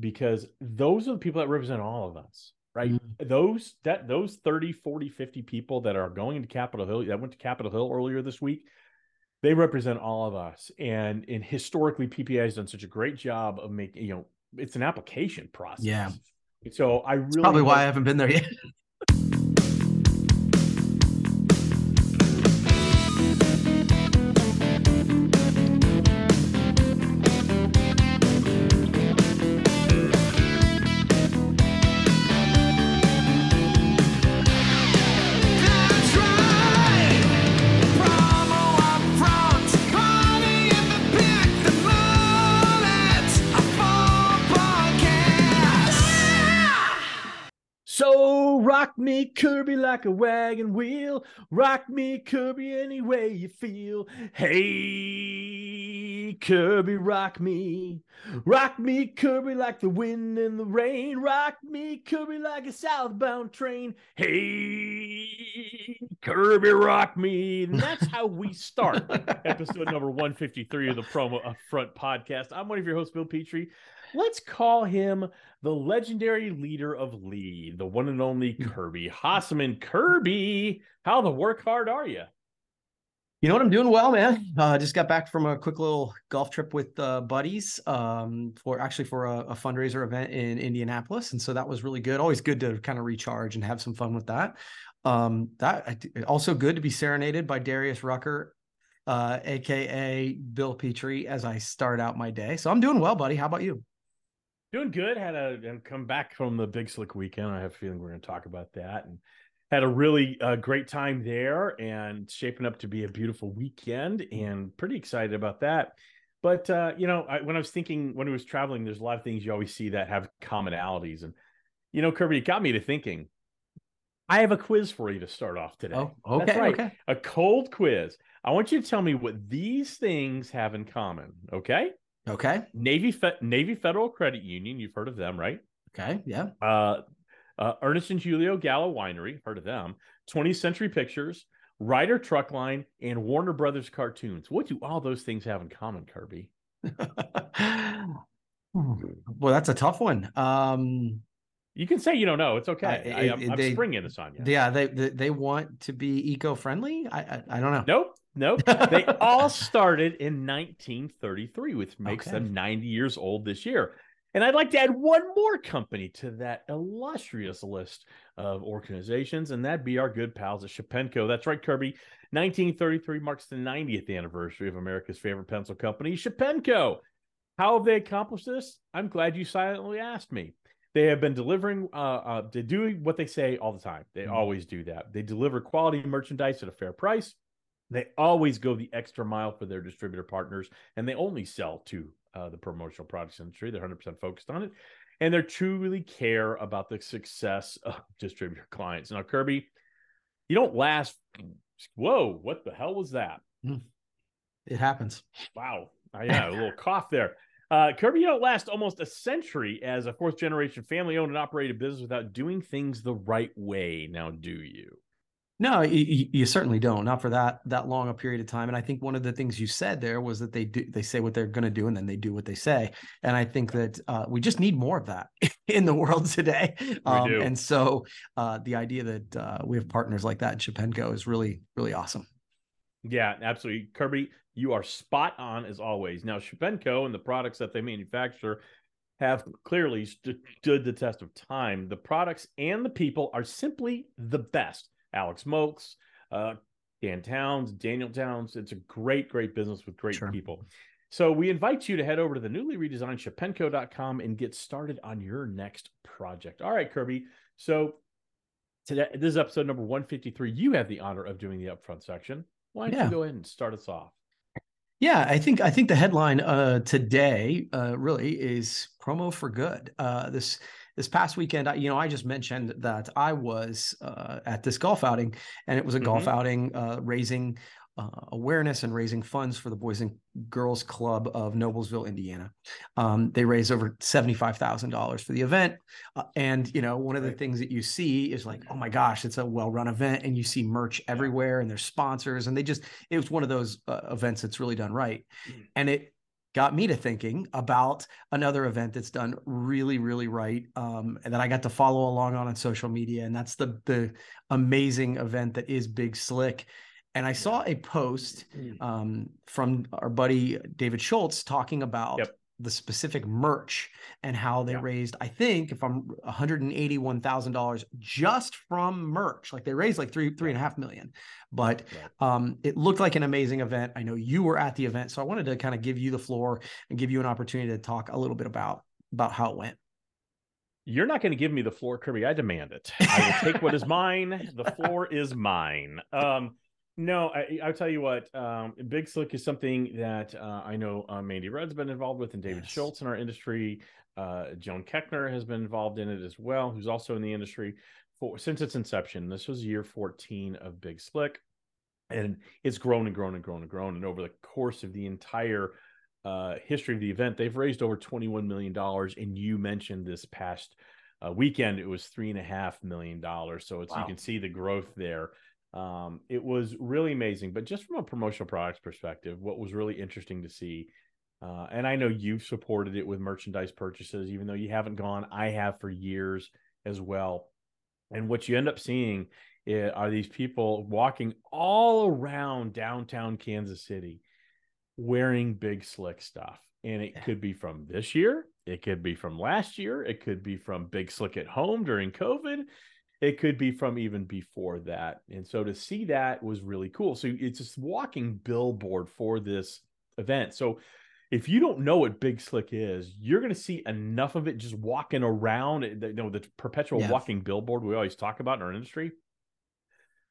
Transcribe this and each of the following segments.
because those are the people that represent all of us, right? Mm-hmm. Those that those 30, 40, 50 people that are going to Capitol Hill that went to Capitol Hill earlier this week, they represent all of us. And and historically, PPAI has done such a great job of making, you know, it's an application process. Yeah. So I really probably why I haven't been there yet. like a wagon wheel. Rock me, Kirby, any way you feel. Hey, Kirby, rock me. Rock me, Kirby, like the wind and the rain. Rock me, Kirby, like a southbound train. Hey, Kirby, rock me. And that's how we start episode number 153 of the Promo Upfront podcast. I'm one of your hosts, Bill Petrie. Let's call him the legendary leader of Lee, the one and only hmm. Kirby Hasseman. Kirby, how the work hard are you? You know what? I'm doing well, man. Uh, just got back from a quick little golf trip with uh, buddies um, for actually for a, a, fundraiser event in Indianapolis, and so that was really good. Always good to kind of recharge and have some fun with that. Um, that also good to be serenaded by Darius Rucker, uh, aka Bill Petrie, as I start out my day. So I'm doing well, buddy. How about you? Doing good. Had a and come back from the Big Slick weekend. I have a feeling we're going to talk about that and had a really uh, great time there and shaping up to be a beautiful weekend and pretty excited about that. But uh, you know, I, when I was thinking when I was traveling, there's a lot of things you always see that have commonalities, and you know, Kirby, it got me to thinking. I have a quiz for you to start off today. Oh, okay, right. okay. A cold quiz. I want you to tell me what these things have in common. Okay. Okay. Navy Fe- Navy Federal Credit Union. You've heard of them, right? Okay. Yeah. Uh, uh, Ernest and Julio Gallo Winery. Heard of them? 20th Century Pictures, Ryder Truck Line, and Warner Brothers Cartoons. What do all those things have in common, Kirby? well, that's a tough one. Um, you can say you don't know. It's okay. I, am springing this on you. Yeah, they, they, they want to be eco friendly. I, I, I don't know. Nope. Nope. they all started in 1933, which makes okay. them 90 years old this year. And I'd like to add one more company to that illustrious list of organizations, and that'd be our good pals at Shepenco. That's right, Kirby. 1933 marks the 90th anniversary of America's favorite pencil company, Shepenco. How have they accomplished this? I'm glad you silently asked me. They have been delivering, uh, uh, they do what they say all the time. They mm-hmm. always do that. They deliver quality merchandise at a fair price they always go the extra mile for their distributor partners, and they only sell to uh, the promotional products industry. They're 100% focused on it, and they truly care about the success of distributor clients. Now, Kirby, you don't last. Whoa, what the hell was that? Hmm. It happens. Wow. Uh, yeah, a little cough there. Uh, Kirby, you don't last almost a century as a fourth generation family owned and operated business without doing things the right way. Now, do you? No, you, you, certainly don't. Not for that that long a period of time. And I think one of the things you said there was that they do they say what they're going to do and then they do what they say. And I think that uh, we just need more of that in the world today. Um, and so uh, the idea that uh, we have partners like that in Shepenco is really really awesome. Yeah, absolutely, Kirby. You are spot on as always. Now, Shepenco and the products that they manufacture have clearly stood the test of time. The products and the people are simply the best Alex Mokes, uh, Dan Towns, Daniel Towns. It's a great, great business with great sure. people. So we invite you to head over to the newly redesigned shepenco.com and get started on your next project. All right, Kirby. So today, this is episode number 153. You have the honor of doing the upfront section. Why don't yeah. you go ahead and start us off? Yeah, I think I think the headline uh, today uh, really is promo for good. Uh, this this past weekend, you know, I just mentioned that I was uh, at this golf outing, and it was a mm-hmm. golf outing uh, raising uh, awareness and raising funds for the Boys and Girls Club of Noblesville, Indiana. Um, they raised over seventy-five thousand dollars for the event, uh, and you know, one of the things that you see is like, oh my gosh, it's a well-run event, and you see merch everywhere, and there's sponsors, and they just it was one of those uh, events that's really done right, mm. and it got me to thinking about another event that's done really, really right, um, and that I got to follow along on on social media, and that's the the amazing event that is Big Slick. And I saw a post mm. um, from our buddy David Schultz talking about yep the specific merch and how they raised, I think, if I'm $181,000 just from merch. Like they raised like three, three and a half million. But right. um, it looked like an amazing event. I know you were at the event. So I wanted to kind of give you the floor and give you an opportunity to talk a little bit about about how it went. You're not going to give me the floor, Kirby. I demand it. I will take what is mine. The floor is mine. Um, no, I, will tell you what. Um, Big Slick is something that uh, I know uh, Mandy Rudd's been involved with, and David yes. Schultz in our industry. Uh, Joan Keckner has been involved in it as well, who's also in the industry for since its inception. This was year 14 of Big Slick, and it's grown and grown and grown and grown. And over the course of the entire uh, history of the event, they've raised over 21 million dollars. And you mentioned this past uh, weekend, it was three and a half million dollars. So it's wow. you can see the growth there. Um, it was really amazing. But just from a promotional products perspective, what was really interesting to see, uh, and I know you've supported it with merchandise purchases, even though you haven't gone, I have for years as well. And what you end up seeing is, are these people walking all around downtown Kansas City wearing big slick stuff. And it could be from this year, it could be from last year, it could be from Big Slick at home during COVID, it could be from even before that. And so to see that was really cool. So it's this walking billboard for this event. So if you don't know what Big Slick is, you're going to see enough of it just walking around. Eh, you know, the perpetual yeah. walking billboard we always talk about in our industry.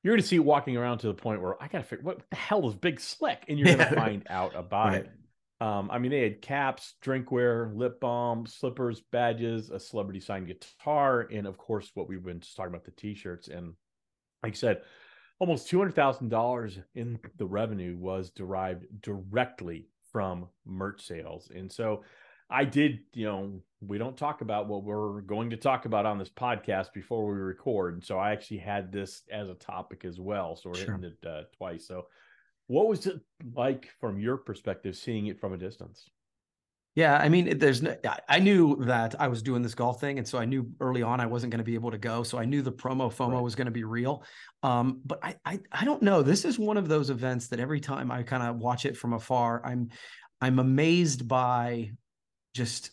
You're going to see it walking around to the point where I got to figure what the hell is Big Slick, and you're going to find out about right. it. Um, I mean, they had caps, drinkware, lip balm, slippers, badges, a celebrity signed guitar, and of course, what we've been just talking about the t-shirts. And like I said, almost two hundred thousand dollars in the revenue was derived directly from merch sales. And so, I did, you know, we don't talk about what we're going to talk about on this podcast before we record. And so I actually had this as a topic as well. So we're sure. hitting it uh, twice. So what was it like from your perspective, seeing it from a distance? Yeah, I mean, there's no, I knew that I was doing this golf thing, and so I knew early on I wasn't going to be able to go. So I knew the promo FOMO right. was going to be real. Um, but I, I, I don't know. This is one of those events that every time I kind of watch it from afar, I'm, I'm amazed by just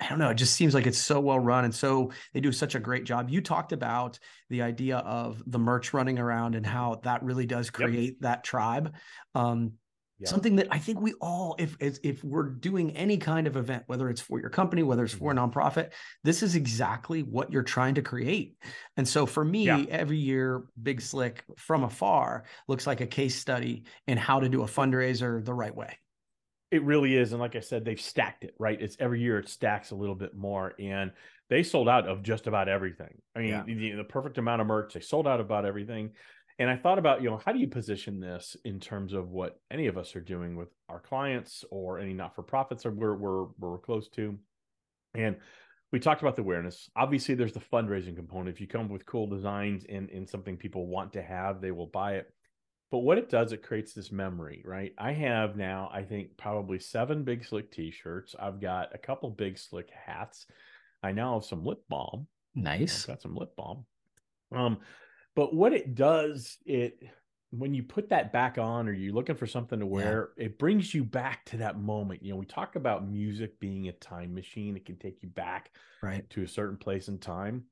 I don't know. It just seems like it's so well run and so they do such a great job. You talked about the idea of the merch running around and how that really does create yep. that tribe. Um, Something that I think we all, if if we're doing any kind of event, whether it's for your company, whether it's for a mm-hmm. nonprofit, this is exactly what you're trying to create. And so for me, yeah. every year, Big Slick from afar looks like a case study in how to do a fundraiser the right way. It really is. And like I said, they've stacked it, right? It's every year it stacks a little bit more. And they sold out of just about everything. I mean, yeah. the, the, perfect amount of merch. They sold out about everything. And I thought about, you know, how do you position this in terms of what any of us are doing with our clients or any not for profits or we're, we're, we're close to? And we talked about the awareness. Obviously, there's the fundraising component. If you come up with cool designs and, and something people want to have, they will buy it. But what it does, it creates this memory, right? I have now, I think, probably seven Big Slick t-shirts. I've got a couple Big Slick hats. I now have some lip balm. Nice. I've got some lip balm. Um, but what it does, it when you put that back on or you're looking for something to wear, yeah. it brings you back to that moment. You know, we talk about music being a time machine. It can take you back right to a certain place in time.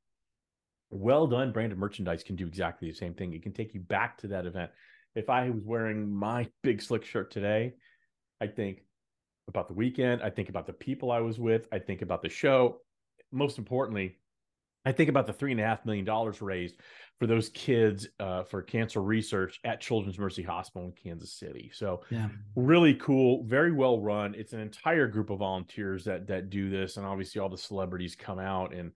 Well done branded merchandise can do exactly the same thing. It can take you back to that event if I was wearing my big slick shirt today, I think about the weekend. I think about the people I was with. I think about the show. Most importantly, I think about the three and a half million dollars raised for those kids uh, for cancer research at Children's Mercy Hospital in Kansas City. So, yeah. really cool, very well run. It's an entire group of volunteers that that do this, and obviously all the celebrities come out and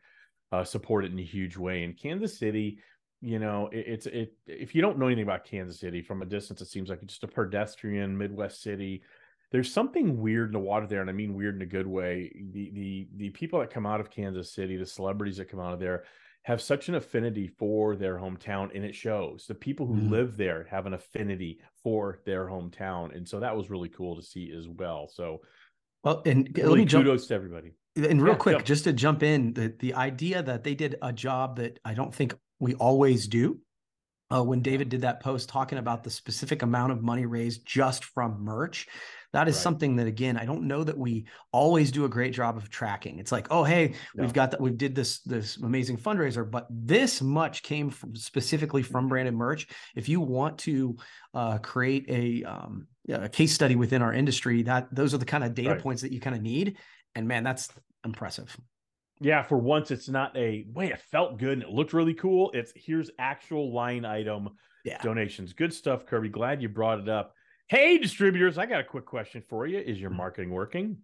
uh, support it in a huge way. In Kansas City, you know it, it's it if you don't know anything about kansas city from a distance it seems like it's just a pedestrian midwest city there's something weird in the water there and i mean weird in a good way the the the people that come out of kansas city the celebrities that come out of there have such an affinity for their hometown and it shows the people who mm. live there have an affinity for their hometown and so that was really cool to see as well so Well, and really let me jump, kudos to everybody. And real yeah, quick, jump. just to jump in, the the idea that they did a job that I don't think we always do. Uh, when David did that post talking about the specific amount of money raised just from merch, that is right. something that again I don't know that we always do a great job of tracking. It's like, oh hey, no. we've got that we did this this amazing fundraiser, but this much came from specifically from branded merch. If you want to uh, create a um, a case study within our industry, that those are the kind of data right. points that you kind of need. And man, that's impressive. Yeah, for once, it's not a way it felt good and it looked really cool. It's here's actual line item yeah. donations. Good stuff, Kirby. Glad you brought it up. Hey, distributors, I got a quick question for you. Is your mm-hmm. marketing working?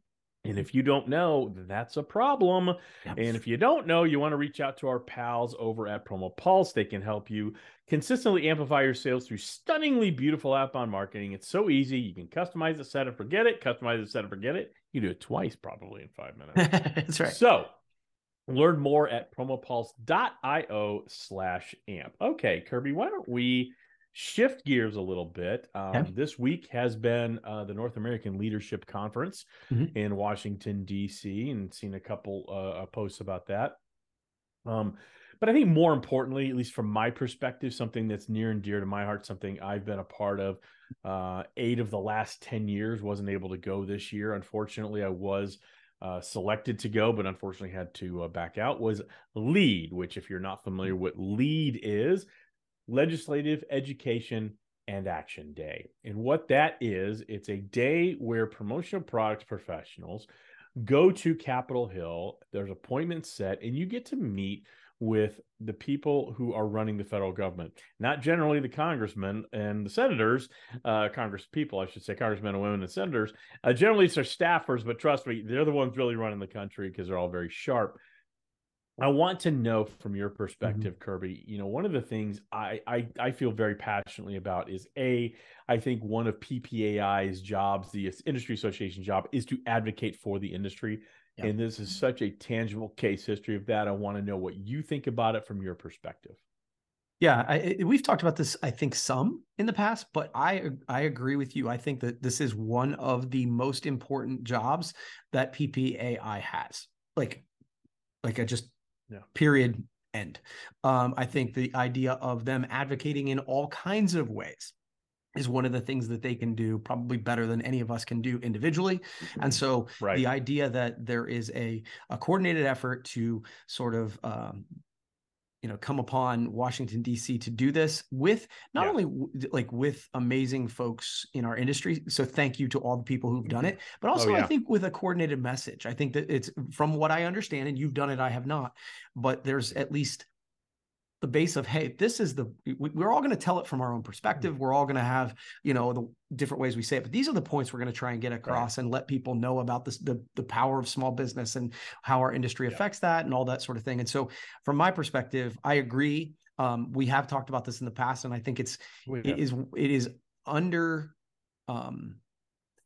And if you don't know, that's a problem. And if you don't know, you want to reach out to our pals over at Promo Pulse. They can help you consistently amplify your sales through stunningly beautiful outbound marketing. It's so easy. You can customize the set and forget it, customize the set and forget it. You do it twice probably in five minutes. that's right. So learn more at promopulse.io slash amp. Okay, Kirby, why don't we shift gears a little bit. Um, yeah. This week has been uh, the North American Leadership Conference mm-hmm. in Washington, D.C., and seen a couple uh, posts about that. Um, but I think more importantly, at least from my perspective, something that's near and dear to my heart, something I've been a part of. Uh, eight of the last 10 years wasn't able to go this year. Unfortunately, I was uh, selected to go, but unfortunately had to uh, back out. Was LEAD, which, if you're not familiar with LEAD is, Legislative Education and Action Day. And what that is, it's a day where promotional products professionals go to Capitol Hill. There's appointments set, and you get to meet with the people who are running the federal government, not generally the congressmen and the senators, uh, Congress people, I should say, congressmen and women and senators. Uh, generally, it's their staffers, but trust me, they're the ones really running the country because they're all very sharp. I want to know from your mm-hmm. perspective, mm-hmm. Kirby. You know, one of the things I, I I feel very passionately about is a. I think one of PPAI's jobs, the industry association job, is to advocate for the industry. Yeah. And this is such a tangible case history of that. I want to know what you think about it from your perspective. Yeah, I, we've talked about this, I think, some in the past, but I I agree with you. I think that this is one of the most important jobs that PPAI has. Like, like I just yeah. period end. Um, I think the idea of them advocating in all kinds of ways is one of the things that they can do probably better than any of us can do individually. And so right. the idea that there is a, a coordinated effort to sort of um, you know come upon washington dc to do this with not yeah. only like with amazing folks in our industry so thank you to all the people who've done mm-hmm. it but also oh, yeah. i think with a coordinated message i think that it's from what i understand and you've done it i have not but there's at least the base of hey this is the we're all going to tell it from our own perspective mm-hmm. we're all going to have you know the different ways we say it but these are the points we're going to try and get across right. and let people know about this the, the power of small business and how our industry yeah. affects that and all that sort of thing and so from my perspective i agree um, we have talked about this in the past and i think it's it is it is under um,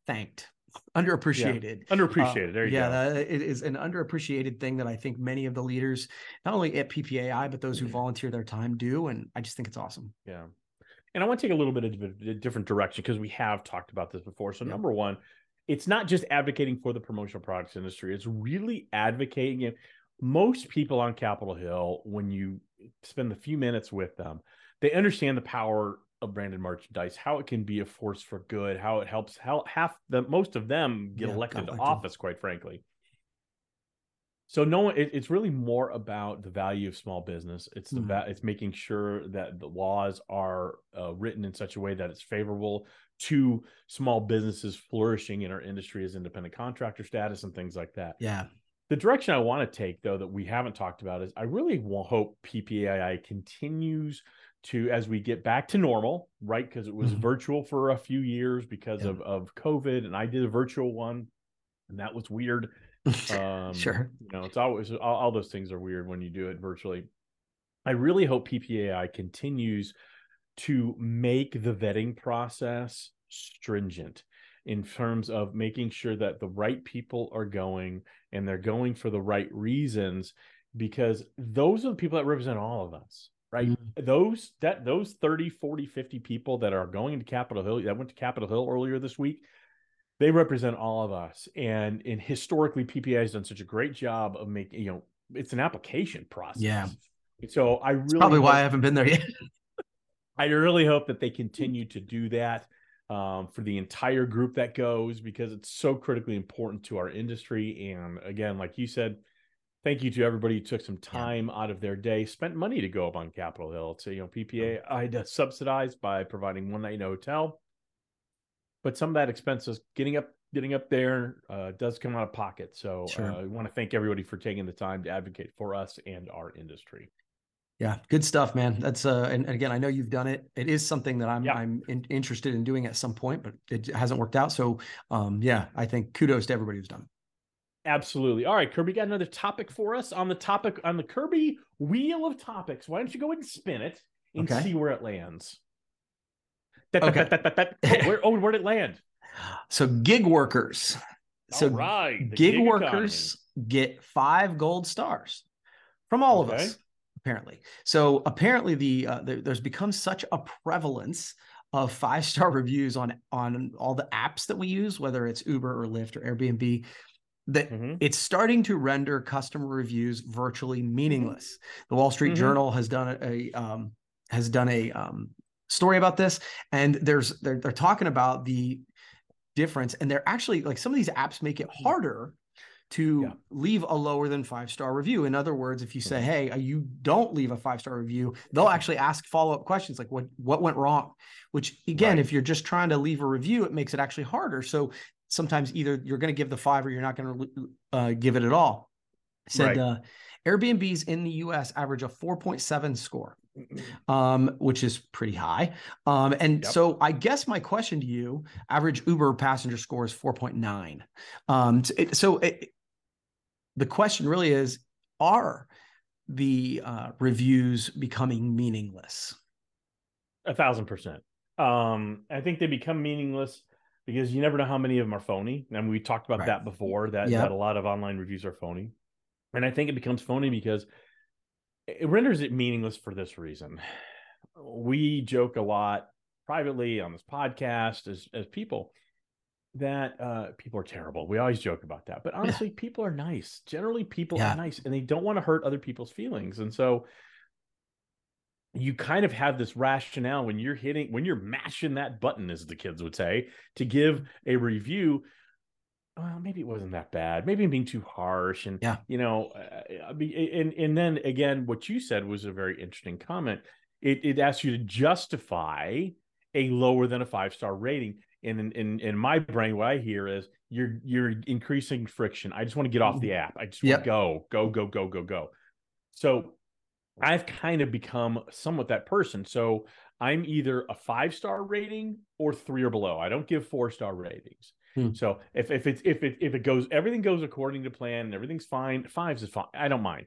thanked underappreciated. Yeah. Underappreciated. Uh, there you yeah, go. Yeah, it is an underappreciated thing that I think many of the leaders, not only at PPAI, but those who mm-hmm. volunteer their time do. And I just think it's awesome. Yeah. And I want to take a little bit of a different direction because we have talked about this before. So, yeah. number one, it's not just advocating for the promotional products industry, it's really advocating it. Most people on Capitol Hill, when you spend a few minutes with them, they understand the power of branded merchandise, how it can be a force for good, how it helps how half the most of them get yeah, elected to office, quite frankly. So no it, it's really more about the value of small business. It's the mm-hmm. it's making sure that the laws are uh, written in such a way that it's favorable to small businesses flourishing in our industry as independent contractor status and things like that. Yeah. The direction I want to take, though, that we haven't talked about is I really hope PPAI continues to as we get back to normal, right? Because it was mm-hmm. virtual for a few years because yeah. of of COVID, and I did a virtual one, and that was weird. Um, sure, you know, it's always all, all those things are weird when you do it virtually. I really hope PPAI continues to make the vetting process stringent in terms of making sure that the right people are going and they're going for the right reasons because those are the people that represent all of us right mm-hmm. those that those 30 40 50 people that are going to capitol hill that went to capitol hill earlier this week they represent all of us. And and historically, PPAI has done such a great job of making, you know, it's an application process. Yeah. So I really probably why I haven't been there yet. I really hope that they continue to do that um, for the entire group that goes because it's so critically important to our industry. And again, like you said, thank you to everybody who took some time yeah. out of their day, spent money to go up on Capitol Hill. To you know, PPAI had subsidized by providing one night in a hotel, but some of that expenses getting up getting up there uh, does come out of pocket. So sure. uh, I want to thank everybody for taking the time to advocate for us and our industry. Yeah, good stuff, man. That's uh, and, and, again, I know you've done it. It is something that I'm yeah. I'm in, interested in doing at some point, but it hasn't worked out. So, um, yeah, I think kudos to everybody who's done. Absolutely. All right, Kirby got another topic for us on the topic on the Kirby wheel of topics. Why don't you go ahead and spin it and okay. see where it lands? Okay. oh, where, oh, where'd it land? So gig workers. So right. gig, gig, workers economy. get five gold stars from all okay. of us apparently. So apparently, the, uh, the there's become such a prevalence of five star reviews on on all the apps that we use, whether it's Uber or Lyft or Airbnb, that mm-hmm. it's starting to render customer reviews virtually meaningless. The Wall Street mm-hmm. Journal has done a, um, has done a um, story about this, and there's they're, they're talking about the difference, and they're actually like some of these apps make it mm-hmm. harder to yeah. leave a lower than five star review. In other words, if you say, "Hey, uh, you don't leave a five star review," they'll actually ask follow up questions like, "What what went wrong?" Which again, right. if you're just trying to leave a review, it makes it actually harder. So sometimes either you're going to give the five or you're not going to uh, give it at all. Said right. uh, Airbnbs in the U.S. average a 4.7 score, um, which is pretty high. Um, and yep. so I guess my question to you: average Uber passenger score is 4.9. Um, so it, the question really is are the uh, reviews becoming meaningless a thousand percent um, i think they become meaningless because you never know how many of them are phony and we talked about right. that before that, yep. that a lot of online reviews are phony and i think it becomes phony because it renders it meaningless for this reason we joke a lot privately on this podcast as as people that uh, people are terrible. We always joke about that, but honestly, yeah. people are nice. Generally, people yeah. are nice, and they don't want to hurt other people's feelings. And so, you kind of have this rationale when you're hitting, when you're mashing that button, as the kids would say, to give a review. Well, maybe it wasn't that bad. Maybe I'm being too harsh, and yeah, you know, uh, and and then again, what you said was a very interesting comment. It it asks you to justify a lower than a five star rating and in in in my brain what i hear is you're you're increasing friction i just want to get off the app i just want yep. to go go go go go go so i've kind of become somewhat that person so i'm either a five star rating or three or below i don't give four star ratings hmm. so if if it's if it if it goes everything goes according to plan and everything's fine fives is fine i don't mind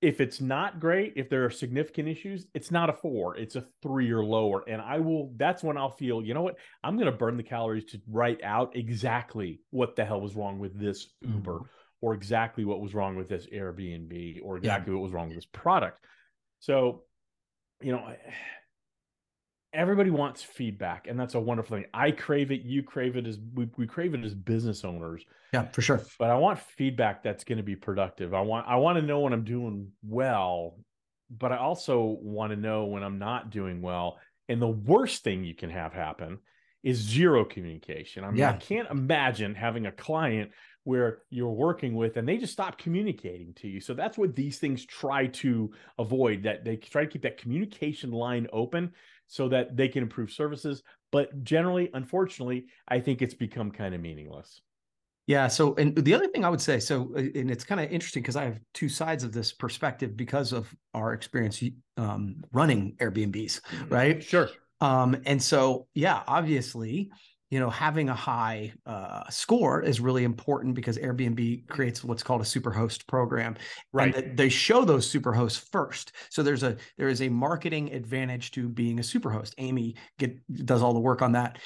if it's not great, if there are significant issues, it's not a four, it's a three or lower. And I will, that's when I'll feel, you know what, I'm going to burn the calories to write out exactly what the hell was wrong with this Uber mm-hmm. Or exactly what was wrong with this Airbnb or exactly yeah. what was wrong with this product. So, you know, eh, everybody wants feedback and that's a wonderful thing. I crave it you crave it as we, we crave it as business owners. Yeah for sure. But i want feedback that's going to be productive. I want i want to know when i'm doing well but i also want to know when i'm not doing well. And the worst thing you can have happen is zero communication i mean yeah. i can't imagine having a client where you're working with and they just stop communicating to you so that's what these things try to avoid that they try to keep that communication line open so that they can improve services. But generally, unfortunately, I think it's become kind of meaningless. Yeah. So, and the other thing I would say, so, uh, and it's kind of interesting because I have two sides of this perspective because of our experience um, running Airbnbs, mm-hmm. right? Sure. Um, and so, yeah, obviously, you know, having a high uh, score is really important because Airbnb creates what's called a superhost program, right? And they show those superhosts first. So there's a there is a marketing advantage to being a superhost. Amy get, does all the work on that.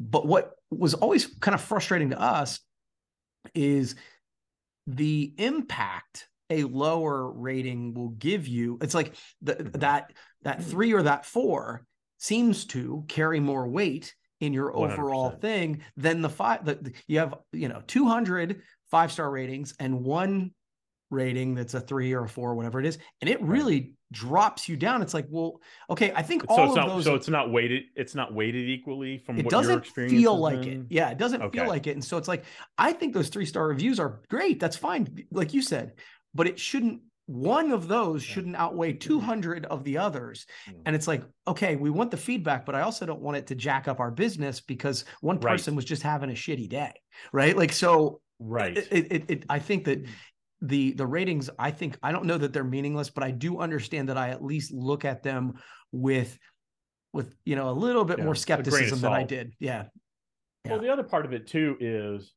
But what was always kind of frustrating to us is the impact a lower rating will give you. It's like the, that that three or that four seems to carry more weight in your overall 100%. thing than the five the, you have you know 200 five star ratings and one rating that's a three or a four, whatever it is, and it really right. drops you down. It's like, well, okay, I think so all of not, those. So it's not weighted. It's not weighted equally from. It doesn't feel like been? it. Yeah, it doesn't okay. feel like it. And so it's like, I think those three star reviews are great. That's fine, like you said, but it shouldn't. One of those shouldn't outweigh 200 of the others. And it's like, okay, we want the feedback, but I also don't want it to jack up our business because one person right. was just having a shitty day. Right. Like, so right it, it, it, i think that mm the the ratings i think i don't know that they're meaningless but i do understand that i at least look at them with with you know a little bit yeah, more skepticism than i did yeah. yeah well the other part of it too is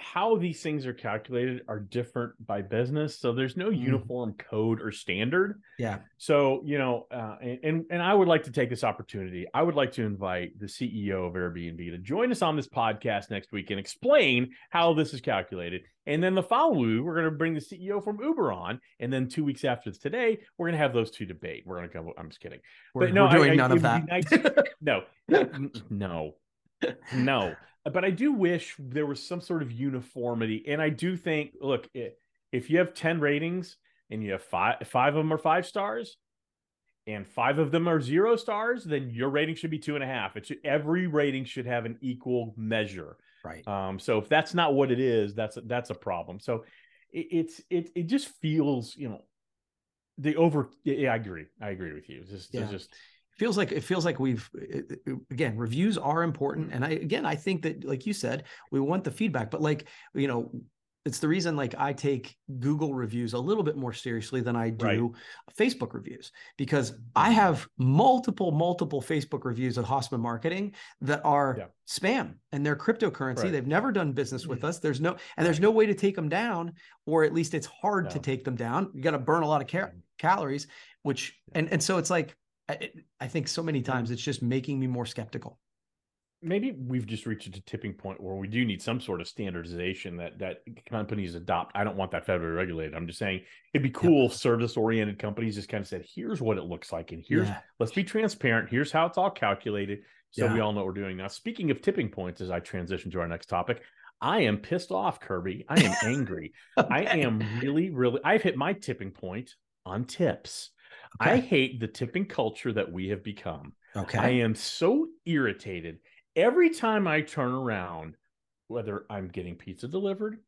how these things are calculated are different by business. So there's no mm. uniform code or standard. Yeah. So you know uh, and and i would like to take this opportunity. I would like to invite the ceo of airbnb to join us on this podcast next week and explain how this is calculated. And then the following week we're going to bring the ceo from uber on. And then two weeks after today we're going to have those two debate. We're going to come i'm just kidding. We're, but no we're doing I, none I, of that. nice, no. No. No but I do wish there was some sort of uniformity. And I do think, look, if you have 10 ratings and you have five, five of them are five stars and five of them are zero stars, then your rating should be two and a half. It should, every rating should have an equal measure. Right. Um, so if that's not what it is, that's, a, that's a problem. So it, it's, it, it just feels, you know, the over, yeah, I agree. I agree with you. It's just, yeah. it's just, feels like it feels like we've again reviews are important and i again i think that like you said we want the feedback but like you know it's the reason like i take google reviews a little bit more seriously than i do right. facebook reviews because i mm-hmm. have multiple multiple facebook reviews of Hasseman marketing that are yeah. spam and they're cryptocurrency right. they've never done business with mm-hmm. us there's no and there's no way to take them down or at least it's hard no. to take them down you got to burn a lot of cal- mm-hmm. calories which and and so it's like I, I think so many times it's just making me more skeptical maybe we've just reached a tipping point where we do need some sort of standardization that that companies adopt. I don't want that federally regulated. I'm just saying it'd be cool service oriented companies just kind of said, here's what it looks like, and here's yeah. let's be transparent. Here's how it's all calculated, so yeah. we all know what we're doing. Now, speaking of tipping points, as I transition to our next topic. I am pissed off, Kirby. I am angry. okay. I am really, really. I've hit my tipping point on tips. Okay. I hate the tipping culture that we have become. Okay. I am so irritated every time I turn around, whether I'm getting pizza delivered,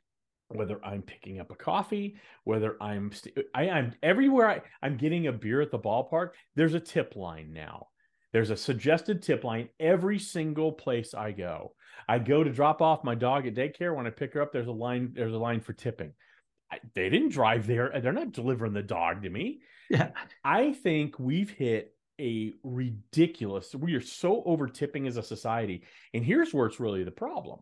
whether I'm picking up a coffee, whether I'm st- I, am everywhere I, I'm getting a beer at the ballpark, there's a tip line now. There's a suggested tip line every single place I go. I go to drop off my dog at daycare. When I pick her up, there's a line. There's a line for tipping. I, they didn't drive there. They're not delivering the dog to me. Yeah. I think we've hit a ridiculous, we are so over tipping as a society. And here's where it's really the problem.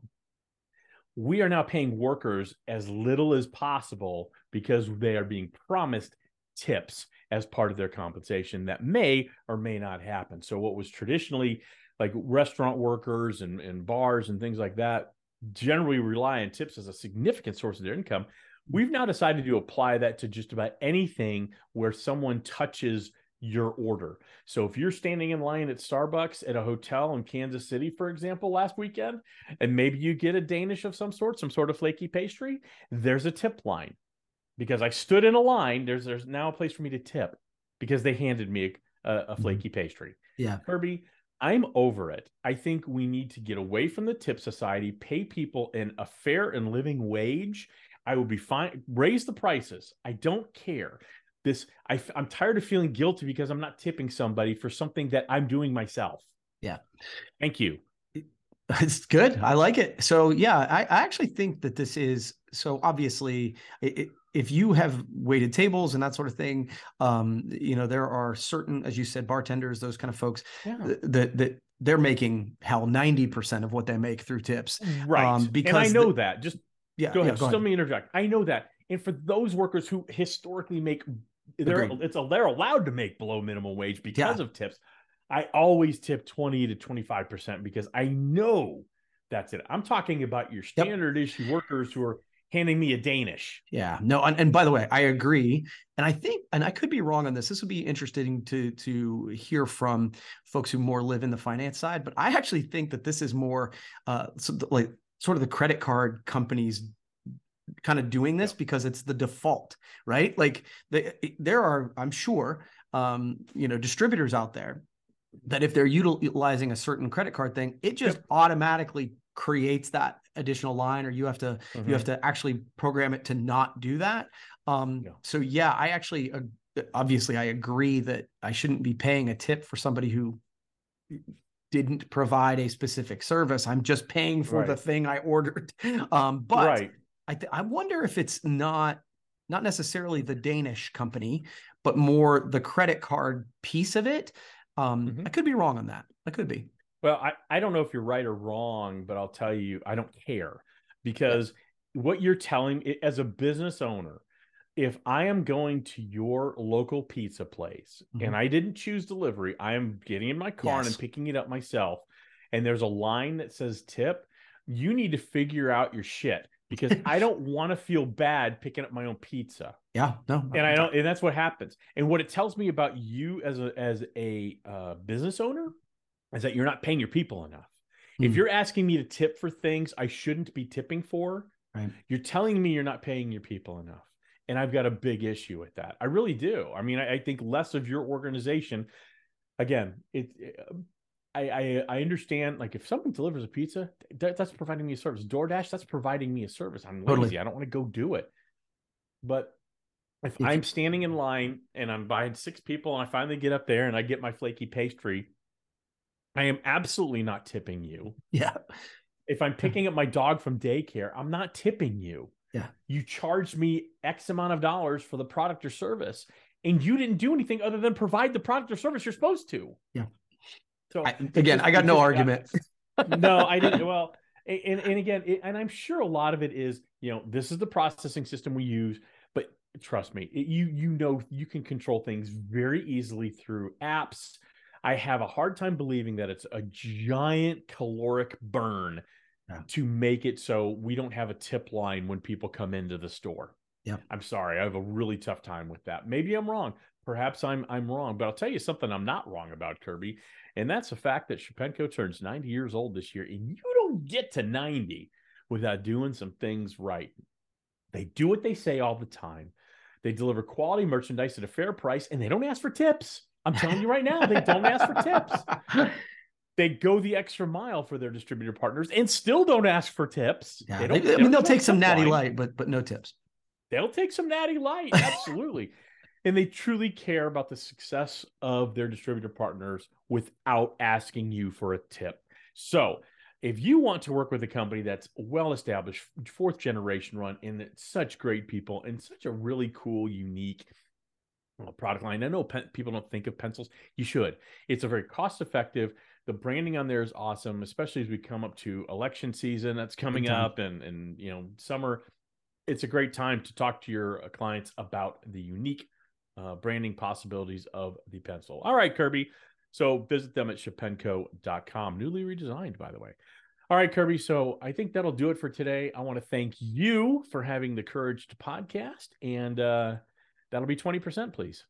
We are now paying workers as little as possible because they are being promised tips as part of their compensation that may or may not happen. So, what was traditionally like restaurant workers and, and bars and things like that generally rely on tips as a significant source of their income We've now decided to apply that to just about anything where someone touches your order. So if you're standing in line at Starbucks at a hotel in Kansas City, for example, last weekend, and maybe you get a Danish of some sort, some sort of flaky pastry, there's a tip line. Because I stood in a line, there's there's now a place for me to tip because they handed me a, a mm-hmm. flaky pastry. Yeah. Kirby, I'm over it. I think we need to get away from the tip society, pay people in a fair and living wage, I will be fine. Raise the prices. I don't care. This I, I'm tired of feeling guilty because I'm not tipping somebody for something that I'm doing myself. Yeah. Thank you. It's good. I like it. So yeah, I, I actually think that this is so obviously it, if you have weighted tables and that sort of thing, um, you know, there are certain, as you said, bartenders, those kind of folks yeah. that, that they're making hell 90% of what they make through tips. Right. Um, because and I know the, that just yeah, go ahead. Yeah, go Still ahead. me interject. I know that. And for those workers who historically make, they're it's a, they're allowed to make below minimum wage because yeah. of tips. I always tip twenty to twenty five percent because I know that's it. I'm talking about your standard yep. issue workers who are handing me a Danish. Yeah, no, and, and by the way, I agree, and I think, and I could be wrong on this. This would be interesting to to hear from folks who more live in the finance side, but I actually think that this is more uh, so like sort of the credit card companies kind of doing this because it's the default, right? Like the, there are, I'm sure, um, you know, distributors out there that if they're utilizing a certain credit card thing, it just yep. automatically creates that additional line or you have to mm-hmm. you have mm-hmm. to actually program it to not do that um yeah. so yeah i actually uh, obviously i agree that i shouldn't be paying a tip for somebody who didn't provide a specific service i'm just paying for right. the thing i ordered um but right. i th- i wonder if it's not not necessarily the danish company but more the credit card piece of it um mm-hmm. i could be wrong on that i could be well, I, I don't know if you're right or wrong, but I'll tell you, I don't care because yeah. what you're telling as a business owner, if I am going to your local pizza place mm-hmm. and I didn't choose delivery, I am getting in my car yes. and I'm picking it up myself, and there's a line that says tip, you need to figure out your shit because I don't want to feel bad picking up my own pizza. Yeah, no, and I don't, and that's what happens. And what it tells me about you as a as a uh, business owner is that you're not paying your people enough. Mm. If hmm. you're asking me to tip for things I shouldn't be tipping for, right. you're telling me you're not paying your people enough. And I've got a big issue with that. I really do. I mean, I, I think less of your organization. Again, it, it I, I, I understand like if someone delivers a pizza, that, that's providing me a service. DoorDash, that's providing me a service. I'm lazy. Totally. I don't want to go do it. But if, if I'm standing in line and I'm buying six people and I finally get up there and I get my flaky pastry, I am absolutely not tipping you. Yeah. If I'm picking up my dog from daycare, I'm not tipping you. Yeah. You charged me X amount of dollars for the product or service, and you didn't do anything other than provide the product or service you're supposed to. Yeah. So I, again, just, I got no argument. no, I didn't. Well, and, and again, it, and I'm sure a lot of it is, you know, this is the processing system we use, but trust me, it, you you know you can control things very easily through apps I have a hard time believing that it's a giant caloric burn yeah. to make it so we don't have a tip line when people come into the store. Yeah. I'm sorry. I have a really tough time with that. Maybe I'm wrong. Perhaps I'm I'm wrong, but I'll tell you something I'm not wrong about Kirby, and that's the fact that Shepenco turns 90 years old this year, and you don't get to 90 without doing some things right. They do what they say all the time. They deliver quality merchandise at a fair price, and they don't ask for tips. I'm telling you right now, they don't ask for tips. They go the extra mile for their distributor partners and still don't ask for tips. Yeah, they they, I mean, they'll take some natty line. light, but but no tips. They'll take some natty light, absolutely. and they truly care about the success of their distributor partners without asking you for a tip. So, if you want to work with a company that's well established, fourth generation run, and such great people and such a really cool, unique product line. I know pen, people don't think of pencils. You should. It's a very cost effective. The branding on there is awesome, especially as we come up to election season that's coming up and and you know summer. It's a great time to talk to your uh, clients about the unique uh, branding possibilities of the pencil. All right, Kirby. So visit them at shepenco.com, newly redesigned, by the way. All right, Kirby. So I think that'll do it for today. I want to thank you for having the courage to podcast and uh, That'll be 20%, please.